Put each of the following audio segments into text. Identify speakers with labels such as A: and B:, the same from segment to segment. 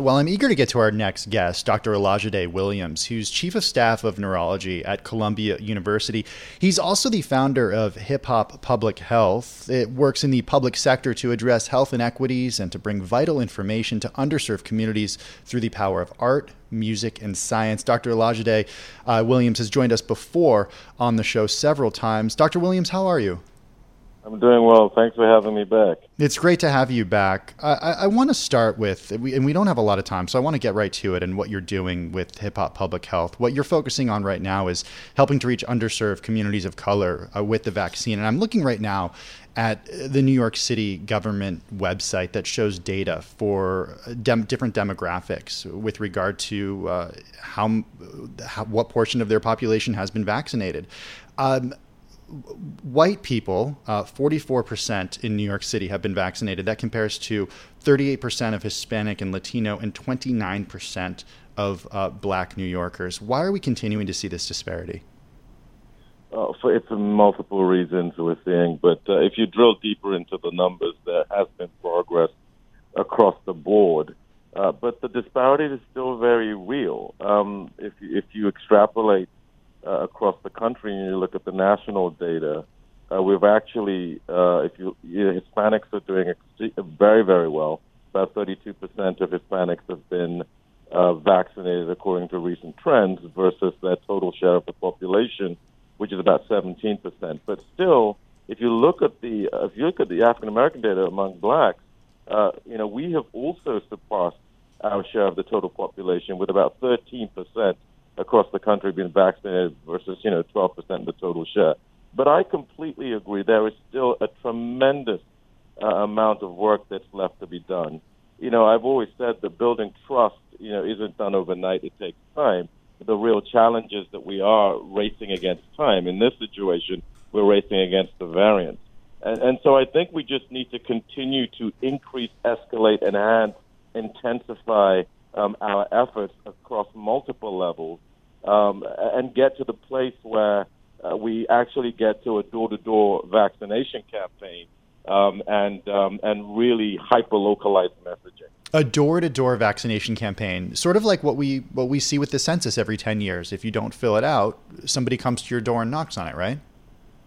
A: Well, I'm eager to get to our next guest, Dr. Olajide Williams, who's Chief of Staff of Neurology at Columbia University. He's also the founder of Hip Hop Public Health. It works in the public sector to address health inequities and to bring vital information to underserved communities through the power of art, music, and science. Dr. Olajide uh, Williams has joined us before on the show several times. Dr. Williams, how are you?
B: I'm doing well. Thanks for having me back.
A: It's great to have you back. I, I, I want to start with, and we don't have a lot of time, so I want to get right to it and what you're doing with Hip Hop Public Health. What you're focusing on right now is helping to reach underserved communities of color uh, with the vaccine. And I'm looking right now at the New York City government website that shows data for dem- different demographics with regard to uh, how, how, what portion of their population has been vaccinated. Um, white people, uh, 44% in New York City have been vaccinated. That compares to 38% of Hispanic and Latino and 29% of uh, black New Yorkers. Why are we continuing to see this disparity?
B: Uh, for it's multiple reasons we're seeing, but uh, if you drill deeper into the numbers, there has been progress across the board. Uh, but the disparity is still very real. Um, if, if you extrapolate uh, across the country and you look at the national data, uh, we've actually, uh, if you, you Hispanics are doing very, very well. About 32% of Hispanics have been uh, vaccinated according to recent trends versus their total share of the population, which is about 17%. But still, if you look at the uh, if you look at the African American data among blacks, uh, you know we have also surpassed our share of the total population with about 13 percent across the country being vaccinated versus, you know, 12% of the total share. But I completely agree. There is still a tremendous uh, amount of work that's left to be done. You know, I've always said that building trust, you know, isn't done overnight. It takes time. The real challenge is that we are racing against time. In this situation, we're racing against the variants. And, and so I think we just need to continue to increase, escalate, enhance, intensify um, our efforts across multiple levels um, and get to the place where uh, we actually get to a door-to-door vaccination campaign um, and um, and really hyper-localized messaging.
A: A door-to-door vaccination campaign, sort of like what we what we see with the census every ten years. If you don't fill it out, somebody comes to your door and knocks on it, right?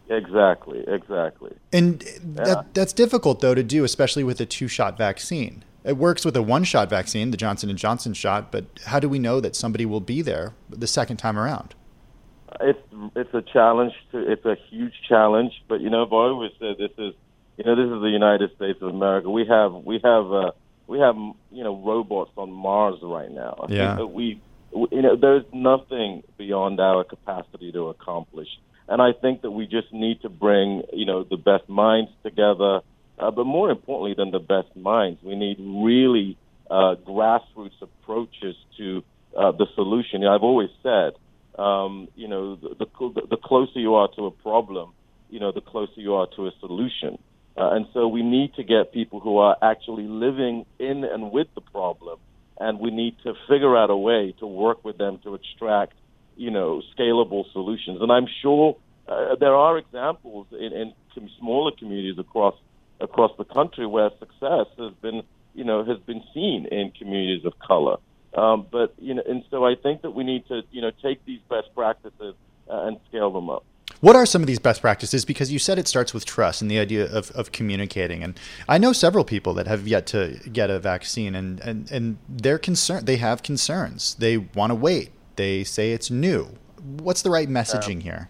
B: Exactly, exactly.
A: And yeah. that, that's difficult though to do, especially with a two-shot vaccine. It works with a one-shot vaccine, the Johnson and Johnson shot, but how do we know that somebody will be there the second time around?
B: It's it's a challenge. To, it's a huge challenge. But you know, I've always said this is, you know, this is the United States of America. We have we have uh, we have you know robots on Mars right now.
A: Yeah.
B: We, we you know there's nothing beyond our capacity to accomplish, and I think that we just need to bring you know the best minds together uh, but more importantly than the best minds, we need really uh, grassroots approaches to uh, the solution. You know, I've always said, um, you know, the, the, the closer you are to a problem, you know, the closer you are to a solution. Uh, and so we need to get people who are actually living in and with the problem, and we need to figure out a way to work with them to extract, you know, scalable solutions. And I'm sure uh, there are examples in, in smaller communities across across the country where success has been, you know, has been seen in communities of color. Um, but you know, and so I think that we need to, you know, take these best practices uh, and scale them up.
A: What are some of these best practices? Because you said it starts with trust and the idea of, of communicating. And I know several people that have yet to get a vaccine, and, and, and they're concerned. They have concerns. They want to wait. They say it's new. What's the right messaging here?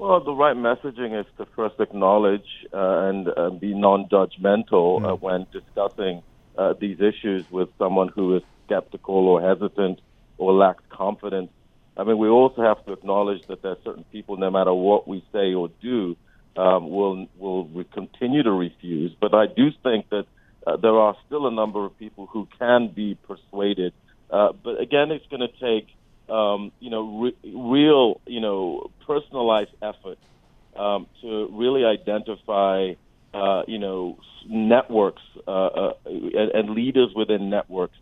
B: Well, the right messaging is to first acknowledge uh, and uh, be non-judgmental mm. uh, when discussing uh, these issues with someone who is skeptical or hesitant or lacks confidence. I mean, we also have to acknowledge that there are certain people, no matter what we say or do, um, will will re- continue to refuse. But I do think that uh, there are still a number of people who can be persuaded Uh, but again, it's going to take um, you know re- real you know personalized effort um, to really identify uh, you know networks uh, uh, and, leaders within networks,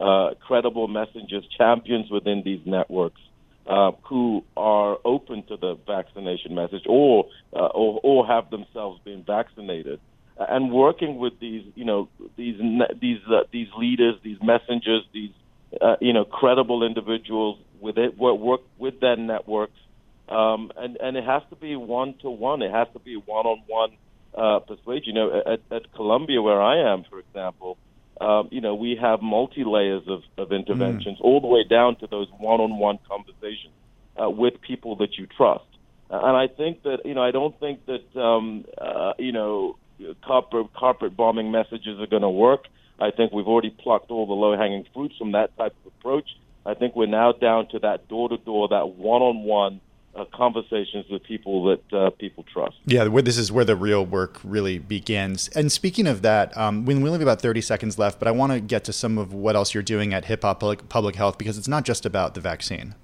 B: uh, credible messengers, champions within these networks. Uh, who are open to the vaccination message or, uh, or or have themselves been vaccinated and working with these, you know, these these these leaders, these messengers, these uh, you know credible individuals with it work, work with their networks, um, and and it has to be one to one. It has to be one on one persuasion. You know, at, at Columbia, where I am, for example, um, you know, we have multi layers of, of interventions, mm. all the way down to those one on one conversations uh, with people that you trust. And I think that you know, I don't think that um, uh, you know carpet, carpet bombing messages are going to work. I think we've already plucked all the low hanging fruits from that type of approach. I think we're now down to that door to door, that one on one conversations with people that uh, people trust.
A: Yeah, this is where the real work really begins. And speaking of that, um, we only have about 30 seconds left, but I want to get to some of what else you're doing at Hip Hop Public, Public Health because it's not just about the vaccine.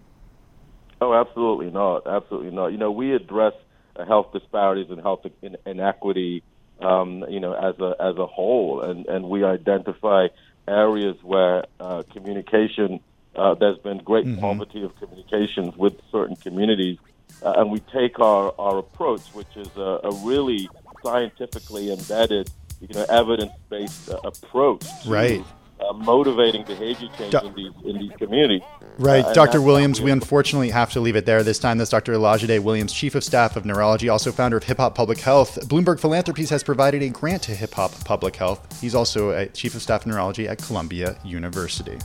B: Oh, absolutely not. Absolutely not. You know, we address health disparities and health inequity um, you know, as a as a whole, and and we identify areas where uh, communication uh, there's been great mm-hmm. poverty of communications with certain communities, uh, and we take our our approach, which is a, a really scientifically embedded, you know, evidence based uh, approach,
A: to, right?
B: uh, motivating behavior change Do- in these in these communities.
A: Right, uh, Dr. Williams. We unfortunately have to leave it there this time. That's Dr. Olajide Williams, Chief of Staff of Neurology, also founder of Hip Hop Public Health. Bloomberg Philanthropies has provided a grant to Hip Hop Public Health. He's also a Chief of Staff of Neurology at Columbia University.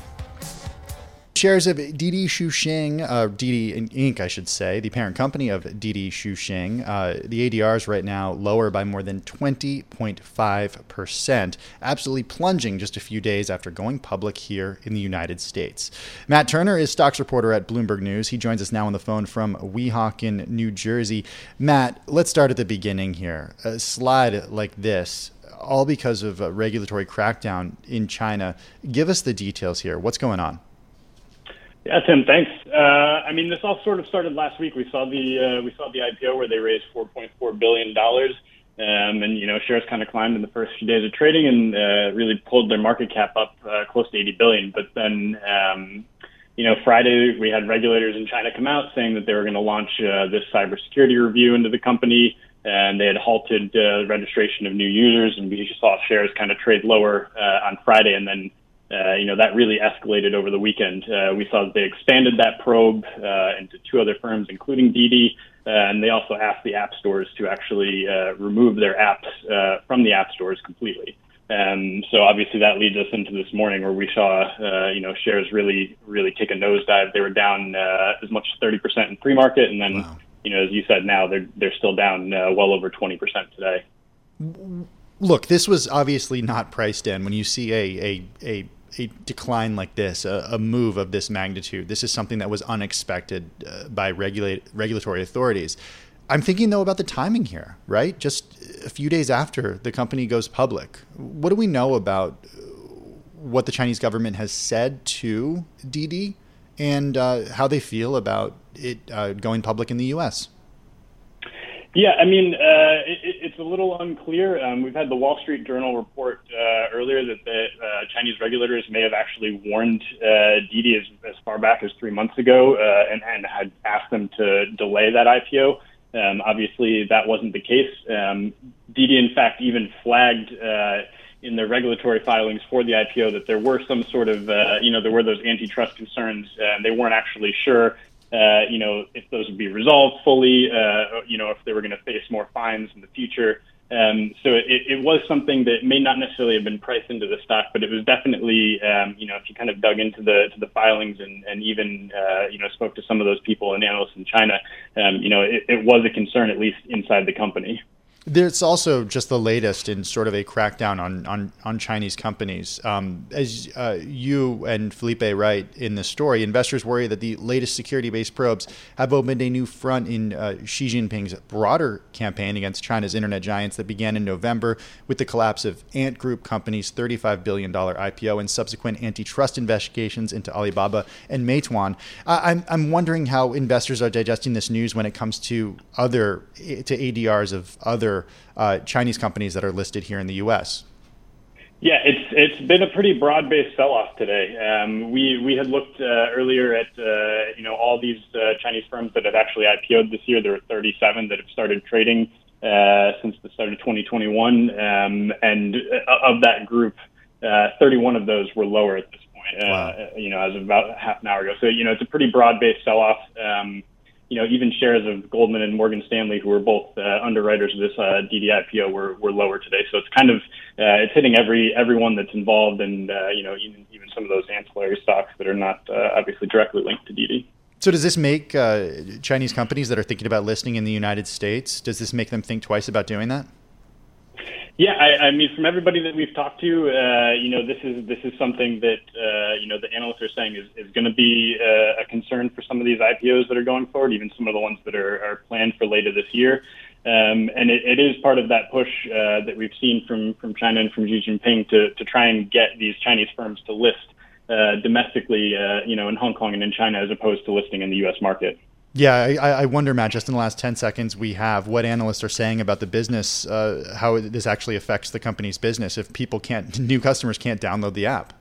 A: Shares of Didi Chuxing, uh, Didi Inc., I should say, the parent company of Didi Chuxing, uh, the ADR is right now lower by more than 20.5%, absolutely plunging just a few days after going public here in the United States. Matt Turner is stocks reporter at Bloomberg News. He joins us now on the phone from Weehawken, New Jersey. Matt, let's start at the beginning here. A slide like this, all because of a regulatory crackdown in China. Give us the details here. What's going on?
C: Yeah, Tim, thanks. Uh, I mean, this all sort of started last week. We saw the uh, we saw the IPO where they raised 4.4 billion dollars, um, and you know shares kind of climbed in the first few days of trading and uh, really pulled their market cap up uh, close to 80 billion. But then, um, you know, Friday we had regulators in China come out saying that they were going to launch uh, this cybersecurity review into the company, and they had halted uh, registration of new users, and we saw shares kind of trade lower uh, on Friday, and then uh, you know, that really escalated over the weekend. Uh, we saw that they expanded that probe uh, into two other firms, including Didi, uh, and they also asked the app stores to actually uh, remove their apps uh, from the app stores completely. And so obviously that leads us into this morning where we saw, uh, you know, shares really, really take a nosedive. They were down uh, as much as 30% in pre-market. And then, wow. you know, as you said, now they're, they're still down uh, well over 20% today.
A: Look, this was obviously not priced in when you see a, a, a a decline like this, a, a, move of this magnitude. This is something that was unexpected uh, by regulate, regulatory authorities. I'm thinking though about the timing here, right? Just a few days after the company goes public. What do we know about uh, what the Chinese government has said to Didi and uh, how they feel about it uh, going public in the U.S.?
C: Yeah, I mean, uh, it, it's a little unclear. Um, we've had the Wall Street Journal report uh, earlier that the uh, Chinese regulators may have actually warned uh, Didi as, as far back as three months ago uh, and, and had asked them to delay that IPO. Um, obviously, that wasn't the case. Um, Didi, in fact, even flagged uh, in their regulatory filings for the IPO that there were some sort of, uh, you know, there were those antitrust concerns, and they weren't actually sure uh, you know, if those would be resolved fully, uh, you know, if they were going to face more fines in the future. Um, so it, it was something that may not necessarily have been priced into the stock, but it was definitely, um, you know, if you kind of dug into the to the filings and, and even, uh, you know, spoke to some of those people and analysts in China, um, you know, it, it was a concern at least inside the company.
A: There's also just the latest in sort of a crackdown on on, on Chinese companies. Um, as uh, you and Felipe write in the story, investors worry that the latest security-based probes have opened a new front in uh, Xi Jinping's broader campaign against China's internet giants that began in November with the collapse of Ant Group Company's $35 billion IPO and subsequent antitrust investigations into Alibaba and Meituan. I'm I'm wondering how investors are digesting this news when it comes to other to ADRs of other other uh, Chinese companies that are listed here in the U.S.
C: Yeah, it's it's been a pretty broad-based sell-off today. Um, we we had looked uh, earlier at uh, you know all these uh, Chinese firms that have actually IPO'd this year. There are 37 that have started trading uh, since the start of 2021, um, and uh, of that group, uh, 31 of those were lower at this point. Wow. You know, as of about half an hour ago. So you know, it's a pretty broad-based sell-off. Um, you know, even shares of Goldman and Morgan Stanley, who were both uh, underwriters of this uh, IPO, were, were lower today. So it's kind of uh, it's hitting every everyone that's involved, and uh, you know, even even some of those ancillary stocks that are not uh, obviously directly linked to Didi.
A: So does this make uh, Chinese companies that are thinking about listing in the United States? Does this make them think twice about doing that?
C: Yeah, I, I mean, from everybody that we've talked to, uh, you know, this is this is something that uh, you know the analysts are saying is, is going to be uh, a concern for some of these IPOs that are going forward, even some of the ones that are, are planned for later this year. Um, and it, it is part of that push uh, that we've seen from from China and from Xi Jinping to to try and get these Chinese firms to list uh, domestically, uh, you know, in Hong Kong and in China, as opposed to listing in the U.S. market.
A: Yeah, I, I, wonder, Matt, just in the last 10 seconds we have, what analysts are saying about the business, uh, how this actually affects the company's business if people can't, new customers can't download the app.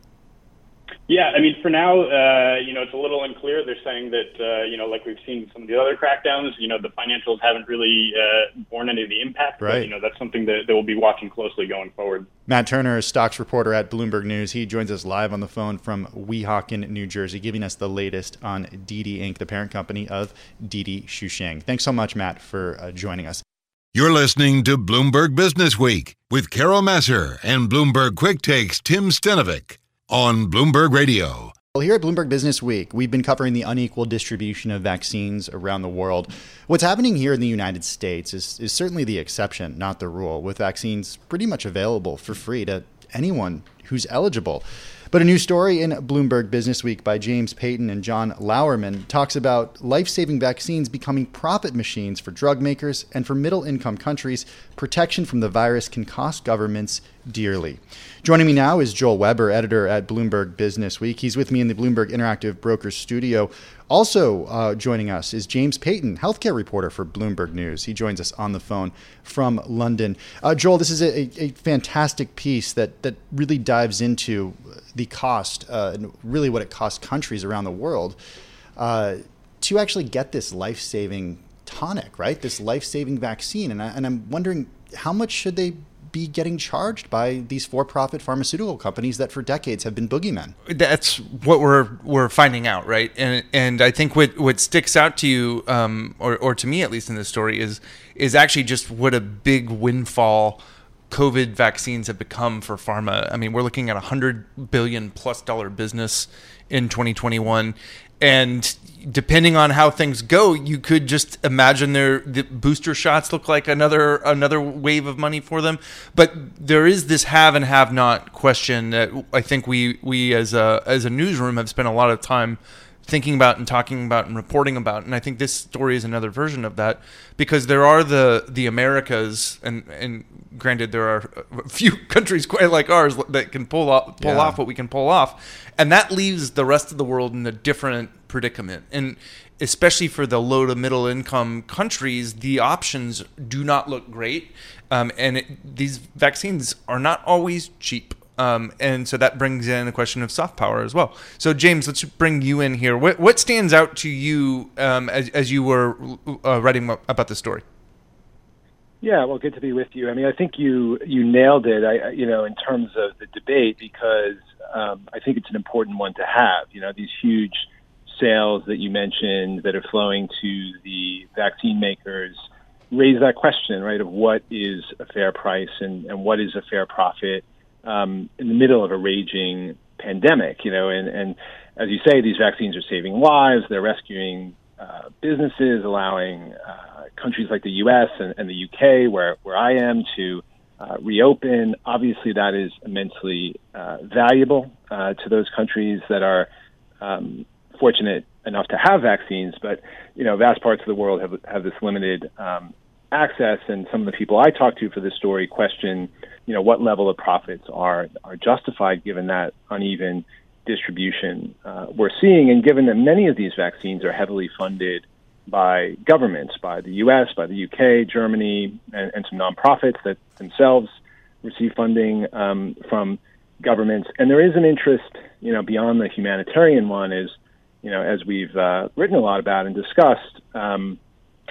C: Yeah, I mean, for now, uh, you know, it's a little unclear. They're saying that, uh, you know, like we've seen some of the other crackdowns, you know, the financials haven't really uh, borne any of the impact. Right. But, you know, that's something that, that we'll be watching closely going forward.
A: Matt Turner is stocks reporter at Bloomberg News. He joins us live on the phone from Weehawken, New Jersey, giving us the latest on Didi Inc., the parent company of Didi Chuxing. Thanks so much, Matt, for uh, joining us.
D: You're listening to Bloomberg Business Week with Carol Massar and Bloomberg Quick Takes Tim Stenovec on Bloomberg Radio.
A: Well, here at Bloomberg Business Week, we've been covering the unequal distribution of vaccines around the world. What's happening here in the United States is, is certainly the exception, not the rule, with vaccines pretty much available for free to anyone who's eligible. But a new story in Bloomberg Business Week by James Paton and John Lauerman talks about life saving vaccines becoming profit machines for drug makers and for middle income countries. Protection from the virus can cost governments dearly. Joining me now is Joel Weber, editor at Bloomberg Business Week. He's with me in the Bloomberg Interactive Brokers studio. Also uh, joining us is James Paton, healthcare reporter for Bloomberg News. He joins us on the phone from London. Uh, Joel, this is a, a, fantastic piece that, that really dives into the cost, uh, and really what it costs countries around the world uh, to actually get this life saving tonic, right? This life saving vaccine. And, I, and I'm wondering how much should they be getting charged by these for-profit pharmaceutical companies that for decades have been boogeymen.
E: That's what we're we're finding out, right? And and I think what what sticks out to you, um, or or to me at least in this story, is is actually just what a big windfall. COVID vaccines have become for pharma. I mean, we're looking at a hundred billion plus dollar business in 2021, and depending on how things go, you could just imagine their the booster shots look like another another wave of money for them. But there is this have and have not question that I think we we as a as a newsroom have spent a lot of time thinking about and talking about and reporting about and I think this story is another version of that because there are the the Americas and and granted there are a few countries quite like ours that can pull off pull yeah. off what we can pull off and that leaves the rest of the world in a different predicament. And especially for the low to middle income countries, the options do not look great. Um, and it, these vaccines are not always cheap. Um, and so that brings in the question of soft power as well. So, James, let's bring you in here. What, what stands out to you um, as, as you were uh, writing about this story?
F: Yeah, well, good to be with you. I mean, I think you you nailed it. I, you know, in terms of the debate, because um, I think it's an important one to have. You know, these huge sales that you mentioned that are flowing to the vaccine makers raise that question, right, of what is a fair price and, and what is a fair profit um, in the middle of a raging pandemic, you know, and, and as you say, these vaccines are saving lives, they're rescuing uh, businesses, allowing uh, countries like the U.S. and, and the U.K., where where I am, to uh, reopen. Obviously, that is immensely uh, valuable uh, to those countries that are um, fortunate enough to have vaccines. But you know, vast parts of the world have have this limited um, access, and some of the people I talked to for this story question, you know, what level of profits are are justified given that uneven distribution uh, we're seeing, and given that many of these vaccines are heavily funded by governments, by the U.S., by the U.K., Germany, and, and some nonprofits that themselves receive funding um, from governments. And there is an interest, you know, beyond the humanitarian one, is, you know, as we've uh, written a lot about and discussed, um,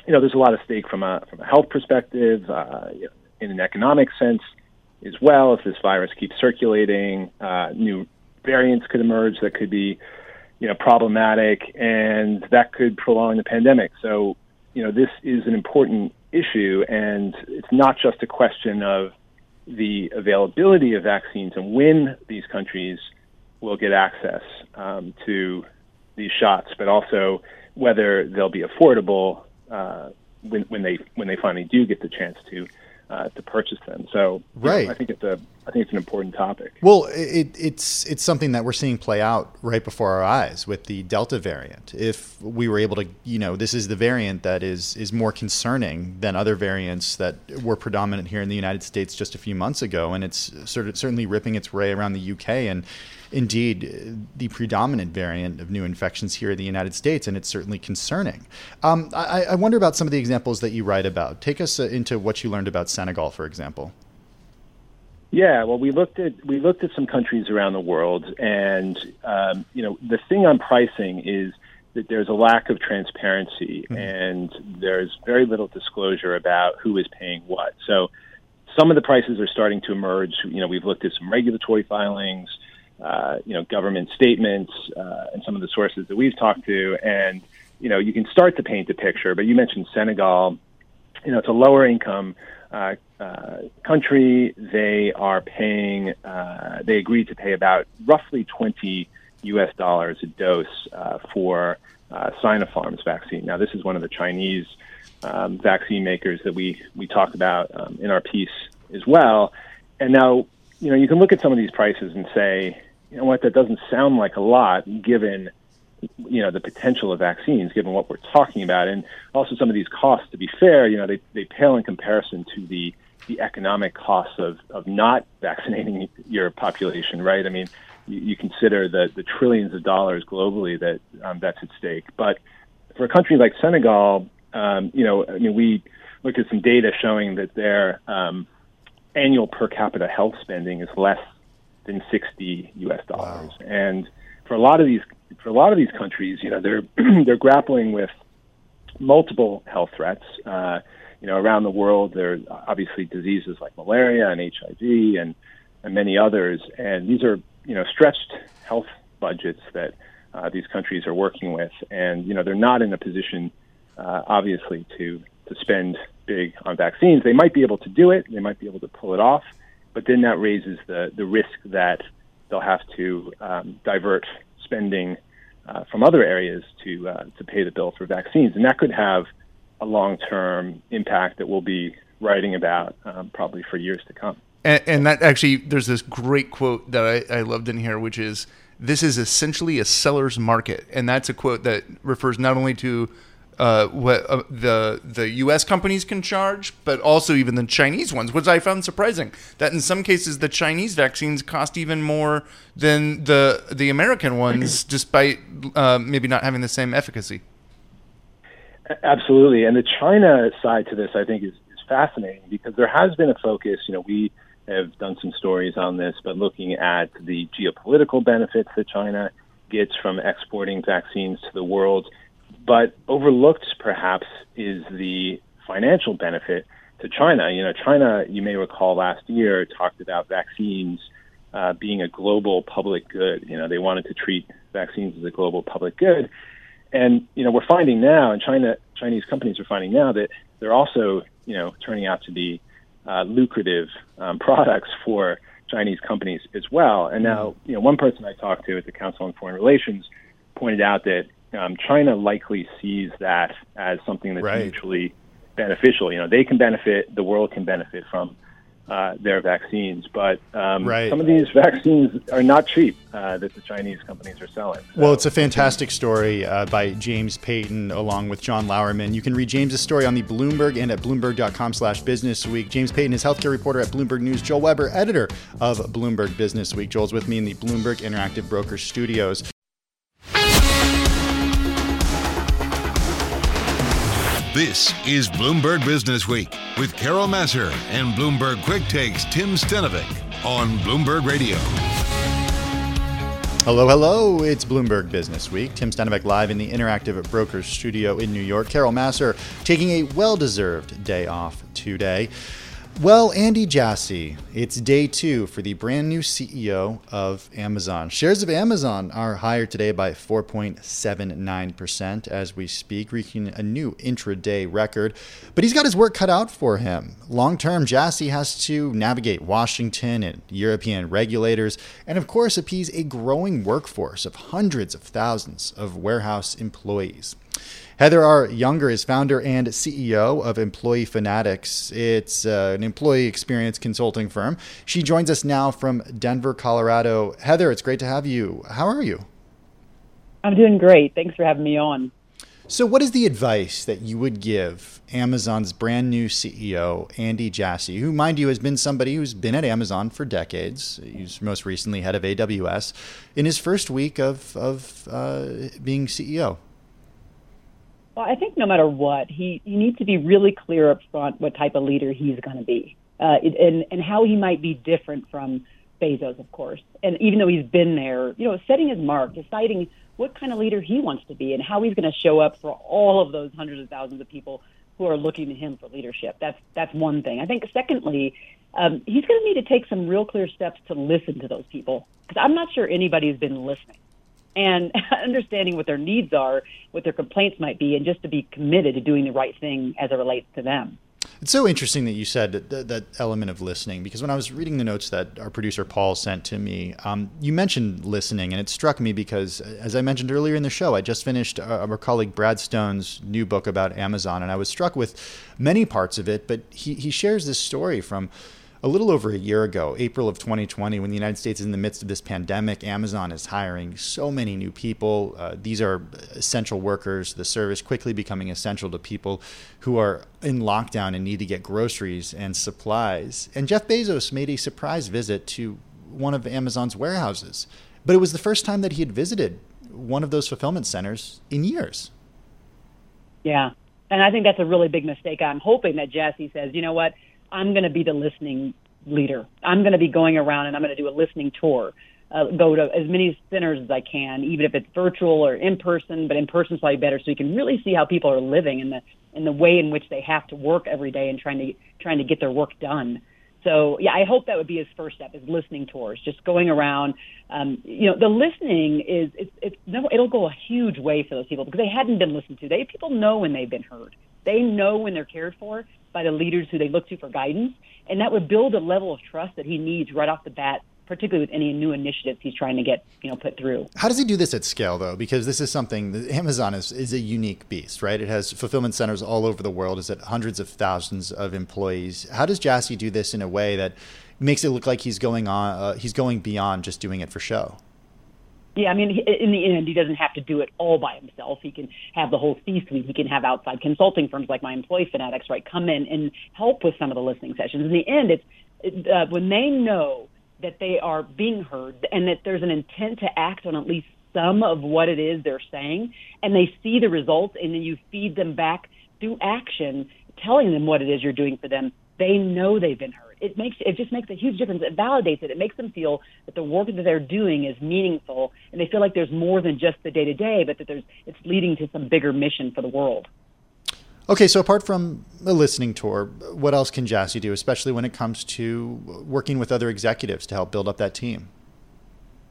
F: you know, there's a lot of stake from a from a health perspective, uh, in an economic sense as well. If this virus keeps circulating, uh, new variants could emerge that could be you know, problematic, and that could prolong the pandemic. So, you know, this is an important issue, and it's not just a question of the availability of vaccines and when these countries will get access um, to these shots, but also whether they'll be affordable uh, when, when they when they finally do get the chance to uh, to purchase them. So
A: right,
F: know, I think it's a I think it's an important topic.
A: Well, it, it's it's something that we're seeing play out right before our eyes with the Delta variant. If we were able to, you know, this is the variant that is is more concerning than other variants that were predominant here in the United States just a few months ago, and it's sort of certainly ripping its way around the UK and indeed the predominant variant of new infections here in the United States, and it's certainly concerning. Um, I, I, wonder about some of the examples that you write about. Take us uh, into what you learned about Senegal, for example.
F: Yeah, well, we looked at we looked at some countries around the world, and um, you know the thing on pricing is that there's a lack of transparency mm-hmm. and there's very little disclosure about who is paying what. So some of the prices are starting to emerge. You know, we've looked at some regulatory filings, uh, you know, government statements, uh, and some of the sources that we've talked to, and you know, you can start to paint a picture. But you mentioned Senegal. You know, it's a lower income uh, uh, country. They are paying, uh, they agreed to pay about roughly 20 US dollars a dose uh, for uh, Sinopharm's vaccine. Now, this is one of the Chinese um, vaccine makers that we, we talk about um, in our piece as well. And now, you know, you can look at some of these prices and say, you know what, that doesn't sound like a lot given you know the potential of vaccines given what we're talking about. And also some of these costs to be fair you know they, they pale in comparison to the the economic costs of, of not vaccinating your population right? I mean you, you consider the the trillions of dollars globally that um, that's at stake. But for a country like senegal um, you know i mean we looked at some data showing that their um, annual per capita health spending is less than 60 us dollars wow. and for a lot of these for a lot of these countries, you know, they're they're grappling with multiple health threats. Uh, you know, around the world, there are obviously diseases like malaria and HIV and and many others, and these are you know stretched health budgets that uh, these countries are working with, and you know they're not in a position, uh, obviously, to to spend big on vaccines. They might be able to do it, they might be able to pull it off, but then that raises the the risk that they'll have to um, divert spending uh, from other areas to uh, to pay the bill for vaccines, and that could have a long term impact that we'll be writing about um, probably for years to come.
E: And, and, that actually, there's this great quote that I, I loved in here, which is, "This is essentially a seller's market," and that's a quote that refers not only to uh, what uh, the the U.S. companies can charge, but also even the Chinese ones, which I found surprising. That in some cases the Chinese vaccines cost even more than the the American ones, despite uh, maybe not having the same efficacy.
F: Absolutely, and the China side to this, I think, is, is fascinating because there has been a focus. You know, we have done some stories on this, but looking at the geopolitical benefits that China gets from exporting vaccines to the world but overlooked, perhaps, is the financial benefit to China. You know, China, you may recall last year, talked about vaccines uh, being a global public good. You know, they wanted to treat vaccines as a global public good. And, you know, we're finding now, and China, Chinese companies are finding now that they're also, you know, turning out to be uh, lucrative um, products for Chinese companies as well. And now, you know, one person I talked to at the Council on Foreign Relations pointed out that um, China likely sees that as something that's right. mutually beneficial. You know, they can benefit, the world can benefit from uh, their vaccines. But um,
A: Right.
F: some of these vaccines are not cheap uh, that the Chinese companies are selling.
A: Well, it's a fantastic story uh, by James Paton along with John Lauerman. You can read James's story on the Bloomberg and at bloomberg.com slash business week. James Paton is healthcare reporter at Bloomberg News. Joel Weber, editor of Bloomberg Business Week. Joel's with me in the Bloomberg Interactive Brokers studios.
D: This is Bloomberg Business Week with Carol Massar and Bloomberg Quick Takes Tim Stenovec on Bloomberg Radio.
A: Hello, hello. It's Bloomberg Business Week. Tim Stenovec live in the Interactive Brokers studio in New York. Carol Massar taking a well deserved day off today. Well, Andy Jassy, it's day two for the brand new CEO of Amazon. Shares of Amazon are higher today by 4.79% as we speak, reaching a new intraday record. But he's got his work cut out for him. Long term, Jassy has to navigate Washington and European regulators, and of course, appease a growing workforce of hundreds of thousands of warehouse employees. Heather R. Younger is founder and CEO of Employee Fanatix. It's uh, an employee experience consulting firm. She joins us now from Denver, Colorado. Heather, it's great to have you. How are you?
G: I'm doing great. Thanks for having me on.
A: So, what is the advice that you would give Amazon's brand new CEO, Andy Jassy, who, mind you, has been somebody who's been at Amazon for decades? He's most recently head of AWS in his first week of, of uh, being CEO?
G: Well, I think no matter what, he, he needs to be really clear up front what type of leader he's going to be uh, and, and how he might be different from Bezos, of course. And even though he's been there, you know, setting his mark, deciding what kind of leader he wants to be and how he's going to show up for all of those hundreds of thousands of people who are looking to him for leadership. That's, that's one thing. I think, secondly, um, he's going to need to take some real clear steps to listen to those people because I'm not sure anybody's been listening and understanding what their needs are, what their complaints might be, and just to be committed to doing the right thing as it relates to them.
A: It's so interesting that you said that, that, element of listening because when I was reading the notes that our producer Paul sent to me, um, you mentioned listening, and it struck me because, as I mentioned earlier in the show, I just finished uh, our colleague Brad Stone's new book about Amazon, and I was struck with many parts of it. But he, he shares this story from a little over a year ago, April of 2020, when the United States is in the midst of this pandemic, Amazon is hiring so many new people. Uh, these are essential workers, the service quickly becoming essential to people who are in lockdown and need to get groceries and supplies. And Jeff Bezos made a surprise visit to one of Amazon's warehouses. But it was the first time that he had visited one of those fulfillment centers in years.
G: Yeah. And I think that's a really big mistake. I'm hoping that Jassy says, you know what? I'm going to be the listening leader. I'm going to be going around and I'm going to do a listening tour. Uh, go to as many centers as I can, even if it's virtual or in person. But in person is probably better, so you can really see how people are living and the in the way in which they have to work every day and trying to trying to get their work done. So yeah, I hope that would be his first step is listening tours, just going around. Um, you know, the listening is it's, it's no, it'll go a huge way for those people because they hadn't been listened to. They people know when they've been heard. They know when they're cared for by the leaders who they look to for guidance, and that would build a level of trust that he needs right off the bat, particularly with any new initiatives he's trying to get you know put through.
A: How does he do this at scale, though? Because this is something that Amazon is, is a unique beast, right? It has fulfillment centers all over the world. It's at hundreds of thousands of employees. How does Jassy do this in a way that makes it look like he's going on? Uh, he's going beyond just doing it for show.
G: Yeah, I mean, in the end, he doesn't have to do it all by himself. He can have the whole C-suite. He can have outside consulting firms like my Employee Fanatix, right, come in and help with some of the listening sessions. In the end, it's uh, when they know that they are being heard and that there's an intent to act on at least some of what it is they're saying, and they see the results, and then you feed them back through action, telling them what it is you're doing for them. They know they've been heard it makes it just makes a huge difference. It validates it. It makes them feel that the work that they're doing is meaningful, and they feel like there's more than just the day to day, but that there's it's leading to some bigger mission for the world.
A: Okay, so apart from a listening tour, what else can Jassy do, especially when it comes to working with other executives to help build up that team?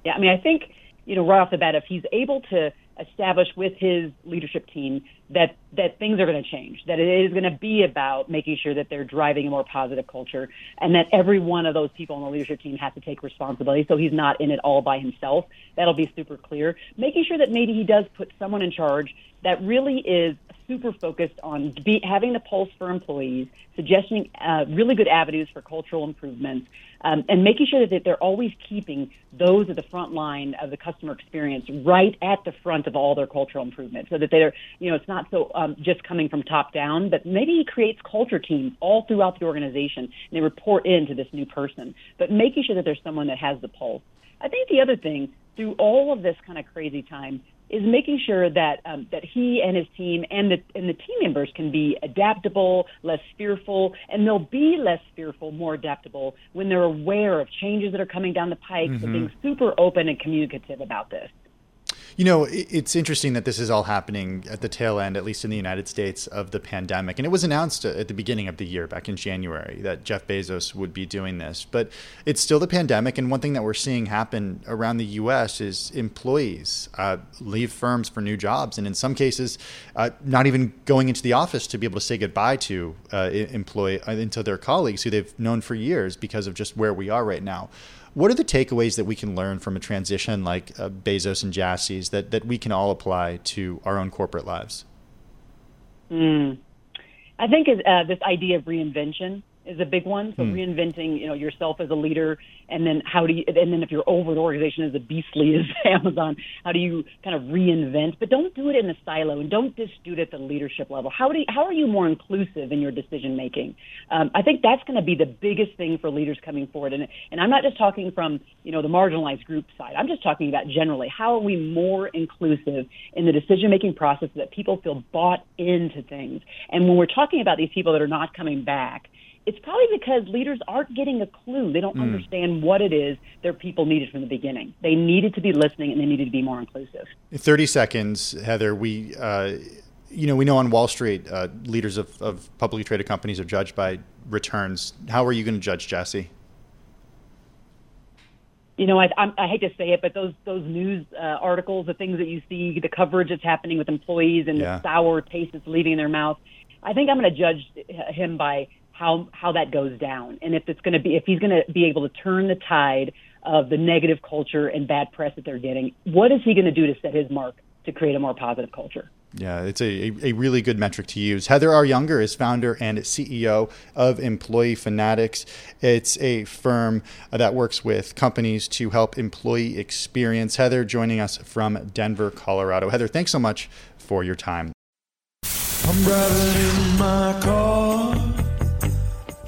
G: Yeah, I mean, I think you know right off the bat, if he's able to establish with his leadership team that that things are going to change, that it is going to be about making sure that they're driving a more positive culture, and that every one of those people on the leadership team has to take responsibility. So he's not in it all by himself. That'll be super clear. Making sure that maybe he does put someone in charge that really is super focused on be, having the pulse for employees, suggesting uh, really good avenues for cultural improvements, um, and making sure that they're always keeping those at the front line of the customer experience right at the front of all their cultural improvements, so that they're, you know, it's not so um, just coming from top down, but maybe he creates culture teams all throughout the organization, and they report into this new person, but making sure that there's someone that has the pulse. I think the other thing through all of this kind of crazy time is making sure that um, that he and his team and the and the team members can be adaptable, less fearful, and they'll be less fearful, more adaptable when they're aware of changes that are coming down the pike, mm-hmm. being super open and communicative about this.
A: You know, it's interesting that this is all happening at the tail end, at least in the United States, of the pandemic. And it was announced at the beginning of the year, back in January, that Jeff Bezos would be doing this. But it's still the pandemic. And one thing that we're seeing happen around the U.S. is employees uh, leave firms for new jobs. And in some cases, uh, not even going into the office to be able to say goodbye to uh, employ uh, into their colleagues who they've known for years because of just where we are right now. What are the takeaways that we can learn from a transition like uh, Bezos and Jassy's that, that we can all apply to our own corporate lives?
G: Mm. I think uh, this idea of reinvention is a big one. So mm. reinventing, you know, yourself as a leader, and then how do you, and then if you're over an organization as a beastly as Amazon, how do you kind of reinvent? But don't do it in a silo, and don't just do it at the leadership level. How do you, how are you more inclusive in your decision making? Um, I think that's going to be the biggest thing for leaders coming forward, and and I'm not just talking from you know the marginalized group side. I'm just talking about generally how are we more inclusive in the decision making process so that people feel bought into things. And when we're talking about these people that are not coming back it's probably because leaders aren't getting a clue. They don't mm. understand what it is their people needed from the beginning. They needed to be listening and they needed to be more inclusive.
A: In 30 seconds, Heather, we. Uh, you know, we know on Wall Street, uh, leaders of, of publicly traded companies are judged by returns. How are you going to judge Jassy?
G: you know, I, I, I hate to say it, but those those news uh, articles, the things that you see, the coverage that's happening with employees and yeah. the sour taste that's leaving their mouth, I think I'm going to judge him by how how that goes down, and if it's going to be if he's going to be able to turn the tide of the negative culture and bad press that they're getting. What is he going to do to set his mark to create a more positive culture?
A: Yeah, it's a, a really good metric to use. Heather R. Younger is founder and CEO of Employee Fanatix. It's a firm that works with companies to help employee experience. Heather joining us from Denver, Colorado. Heather, thanks so much for your time.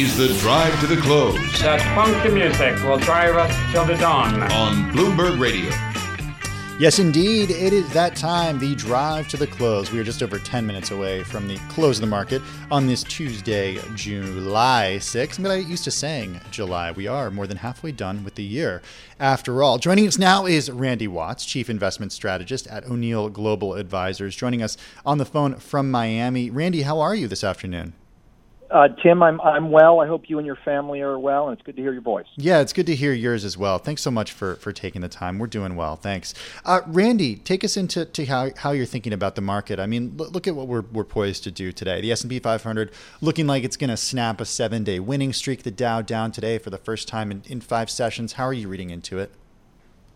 D: Is the drive to the close.
H: That funky music will drive us till the dawn.
D: On Bloomberg Radio.
A: Yes, indeed. It is that time, the drive to the close. We are just over 10 minutes away from the close of the market on this Tuesday, July 6th. But I used to saying July. We are more than halfway done with the year. After all, joining us now is Randy Watts, Chief Investment Strategist at O'Neil Global Advisors, joining us on the phone from Miami. Randy, how are you this afternoon?
I: Uh, Tim, I'm I'm well. I hope you and your family are well, and it's good to hear your voice.
A: Yeah, it's good to hear yours as well. Thanks so much for for taking the time. We're doing well, thanks. Uh, Randy, take us into to how, how you're thinking about the market. I mean, look, look at what we're we're poised to do today. The S and P 500 looking like it's going to snap a seven day winning streak. The Dow down today for the first time in, in five sessions. How are you reading into it?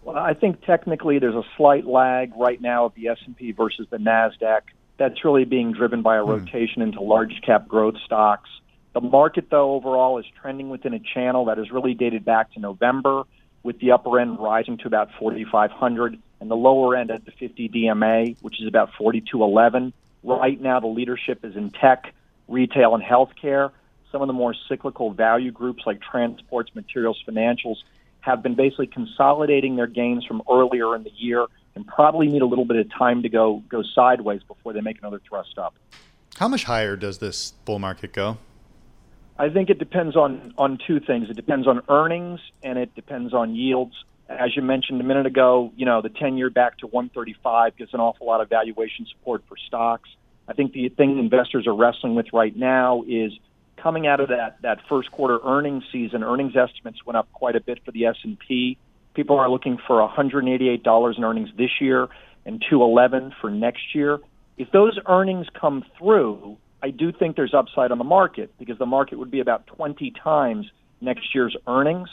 I: Well, I think technically there's a slight lag right now of the S and P versus the Nasdaq that's really being driven by a hmm. rotation into large cap growth stocks. The market, though, overall is trending within a channel that is really dated back to November, with the upper end rising to about 4,500 and the lower end at the 50 DMA, which is about 4,211. Right now, the leadership is in tech, retail, and healthcare. Some of the more cyclical value groups like transports, materials, financials have been basically consolidating their gains from earlier in the year and probably need a little bit of time to go go sideways before they make another thrust up.
A: How much higher does this bull market go?
I: I think it depends on on two things. It depends on earnings and it depends on yields. As you mentioned a minute ago, you know the 10-year back to 135 gives an awful lot of valuation support for stocks. I think the thing investors are wrestling with right now is coming out of that that first quarter earnings season, earnings estimates went up quite a bit for the S&P. People are looking for $188 in earnings this year and 211 for next year. If those earnings come through, I do think there's upside on the market because the market would be about 20 times next year's earnings.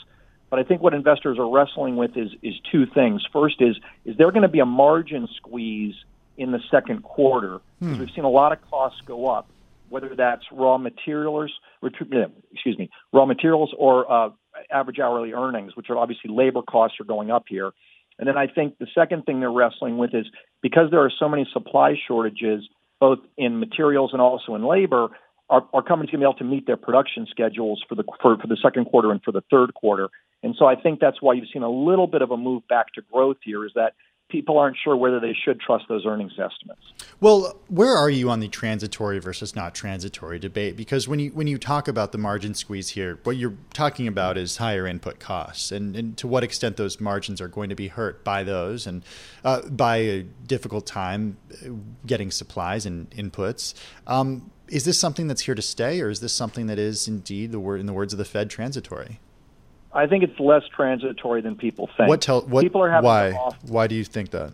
I: But I think what investors are wrestling with is is two things. First is is there going to be a margin squeeze in the second quarter? Because we've seen a lot of costs go up, whether that's raw materials, excuse me, raw materials or uh, average hourly earnings, which are obviously labor costs are going up here. And then I think the second thing they're wrestling with is because there are so many supply shortages, both in materials and also in labor, our, our companies going to be able to meet their production schedules for the for, for the second quarter and for the third quarter. And so I think that's why you've seen a little bit of a move back to growth here. Is that people aren't sure whether they should trust those earnings estimates.
A: Well, where are you on the transitory versus not transitory debate? Because when you when you talk about the margin squeeze here, what you're talking about is higher input costs, and, and to what extent those margins are going to be hurt by those, and uh, by a difficult time uh, getting supplies and inputs. Um, is this something that's here to stay, or is this something that is indeed the word in the words of the Fed transitory?
I: I think it's less transitory than people think.
A: What tell what
I: people are having
A: why
I: off-
A: why do you think that?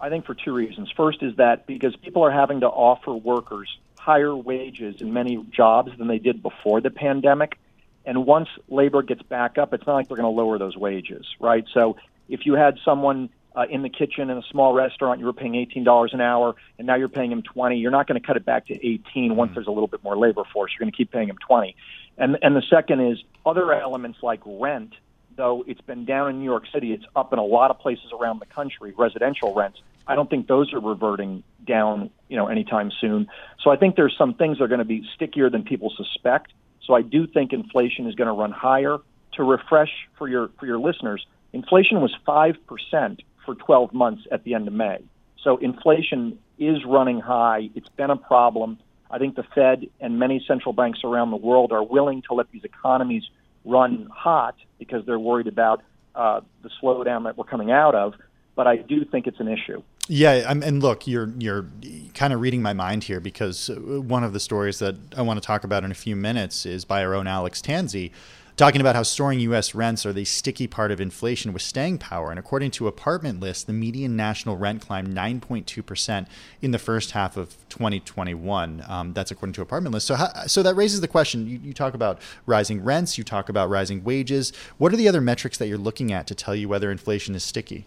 I: I think for two reasons. First is that because people are having to offer workers higher wages in many jobs than they did before the pandemic. And once labor gets back up, it's not like they're going to lower those wages, right? So if you had someone uh, in the kitchen in a small restaurant, you were paying $18 an hour, and now you're paying him 20. You're not going to cut it back to 18 once there's a little bit more labor force. You're going to keep paying him 20. And and the second is other elements like rent. Though it's been down in New York City, it's up in a lot of places around the country. Residential rents. I don't think those are reverting down, you know, anytime soon. So I think there's some things that are going to be stickier than people suspect. So I do think inflation is going to run higher. To refresh for your for your listeners, inflation was five percent for 12 months at the end of May. So inflation is running high. It's been a problem. I think the Fed and many central banks around the world are willing to let these economies run hot because they're worried about uh, the slowdown that we're coming out of. But I do think it's an issue.
A: Yeah, I'm, and look, you're you're kind of reading my mind here because one of the stories that I want to talk about in a few minutes is by our own Alex Tanzi, talking about how soaring U.S. rents are the sticky part of inflation with staying power. And according to Apartment List, the median national rent climbed 9.2% in the first half of 2021. Um, that's according to Apartment List. So, how, so that raises the question you, you talk about rising rents, you talk about rising wages. What are the other metrics that you're looking at to tell you whether inflation is sticky?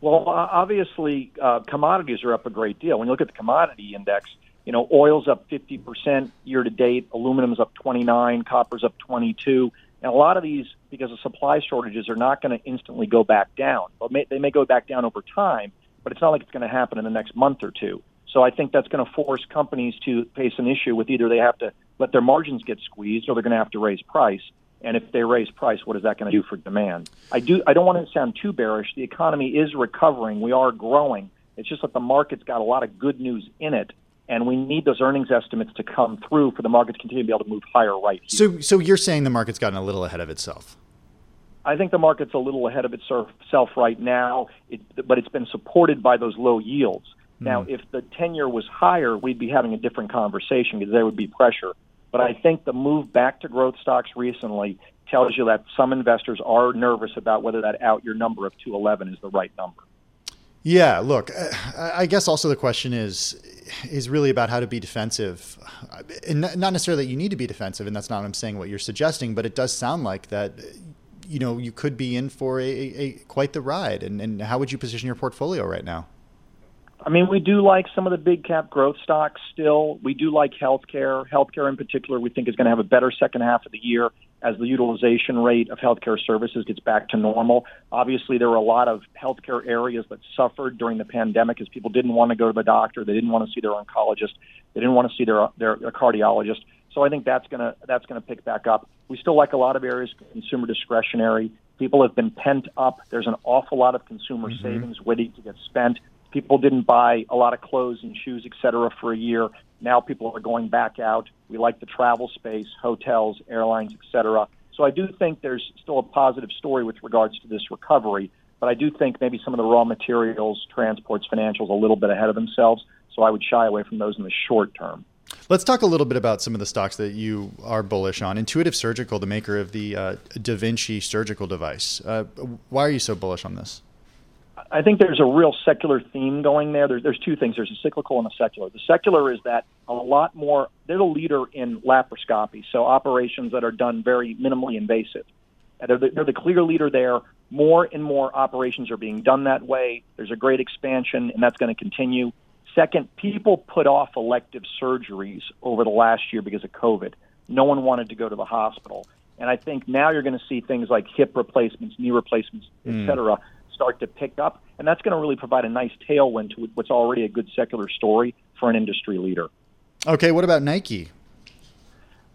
I: Well, obviously, uh, commodities are up a great deal. When you look at the commodity index, you know, oil's up 50% year to date, aluminum's up 29, copper's up 22. And a lot of these, because of supply shortages, are not going to instantly go back down. May, they may go back down over time, but it's not like it's going to happen in the next month or two. So I think that's going to force companies to face an issue with either they have to let their margins get squeezed or they're going to have to raise price. And if they raise price, what is that going to do for demand? I do. I don't want to sound too bearish. The economy is recovering. We are growing. It's just that the market's got a lot of good news in it, and we need those earnings estimates to come through for the market to continue to be able to move higher. Right. Here.
A: So, so you're saying the market's gotten a little ahead of itself.
I: I think the market's a little ahead of itself right now, it, but it's been supported by those low yields. Hmm. Now, if the 10 year was higher, we'd be having a different conversation because there would be pressure. But I think the move back to growth stocks recently tells you that some investors are nervous about whether that out year number of 211 is the right number.
A: Yeah, look, I guess also the question is is really about how to be defensive, and not necessarily that you need to be defensive, and that's not what I'm saying. What you're suggesting, but it does sound like that. You know, you could be in for a, a quite the ride, and, and how would you position your portfolio right now?
I: I mean, we do like some of the big cap growth stocks still. We do like healthcare. Healthcare in particular, we think is going to have a better second half of the year as the utilization rate of healthcare services gets back to normal. Obviously, there were a lot of healthcare areas that suffered during the pandemic as people didn't want to go to the doctor, they didn't want to see their oncologist, they didn't want to see their their, their cardiologist. So I think that's going to that's going to pick back up. We still like a lot of areas consumer discretionary. People have been pent up. There's an awful lot of consumer mm-hmm. savings waiting to get spent. People didn't buy a lot of clothes and shoes, et cetera, for a year. Now people are going back out. We like the travel space, hotels, airlines, et cetera. So I do think there's still a positive story with regards to this recovery. But I do think maybe some of the raw materials, transports, financials, a little bit ahead of themselves. So I would shy away from those in the short term.
A: Let's talk a little bit about some of the stocks that you are bullish on. Intuitive Surgical, the maker of the uh, Da Vinci surgical device. Uh, why are you so bullish on this?
I: I think there's a real secular theme going there. there. There's two things. There's a cyclical and a secular. The secular is that a lot more, they're the leader in laparoscopy, so operations that are done very minimally invasive. They're the, they're the clear leader there. More and more operations are being done that way. There's a great expansion, and that's going to continue. Second, people put off elective surgeries over the last year because of COVID. No one wanted to go to the hospital. And I think now you're going to see things like hip replacements, knee replacements, et
A: Hmm.
I: cetera, start to pick up. And that's going to really provide a nice tailwind to what's already a good secular story for an industry leader.
A: Okay, what about Nike?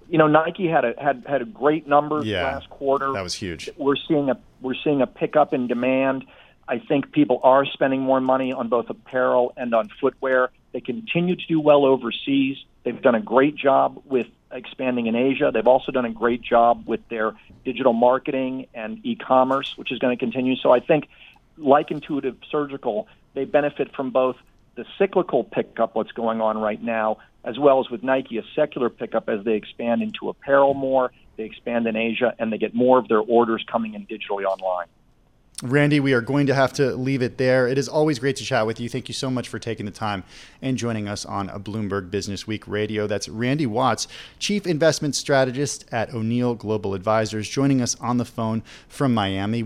I: You know, Nike had a had had a great numbers
A: Yeah,
I: last quarter.
A: That was huge.
I: We're seeing a we're seeing a pickup in demand. I think people are spending more money on both apparel and on footwear. They continue to do well overseas. They've done a great job with expanding in Asia. They've also done a great job with their digital marketing and e-commerce, which is going to continue. So I think, like Intuitive Surgical, they benefit from both the cyclical pickup, what's going on right now, as well as with Nike, a secular pickup as they expand into apparel more, they expand in Asia, and they get more of their orders coming in digitally online.
A: Randy, we are going to have to leave it there. It is always great to chat with you. Thank you so much for taking the time and joining us on a Bloomberg Business Week radio. That's Randy Watts, Chief Investment Strategist at O'Neil Global Advisors, joining us on the phone from Miami.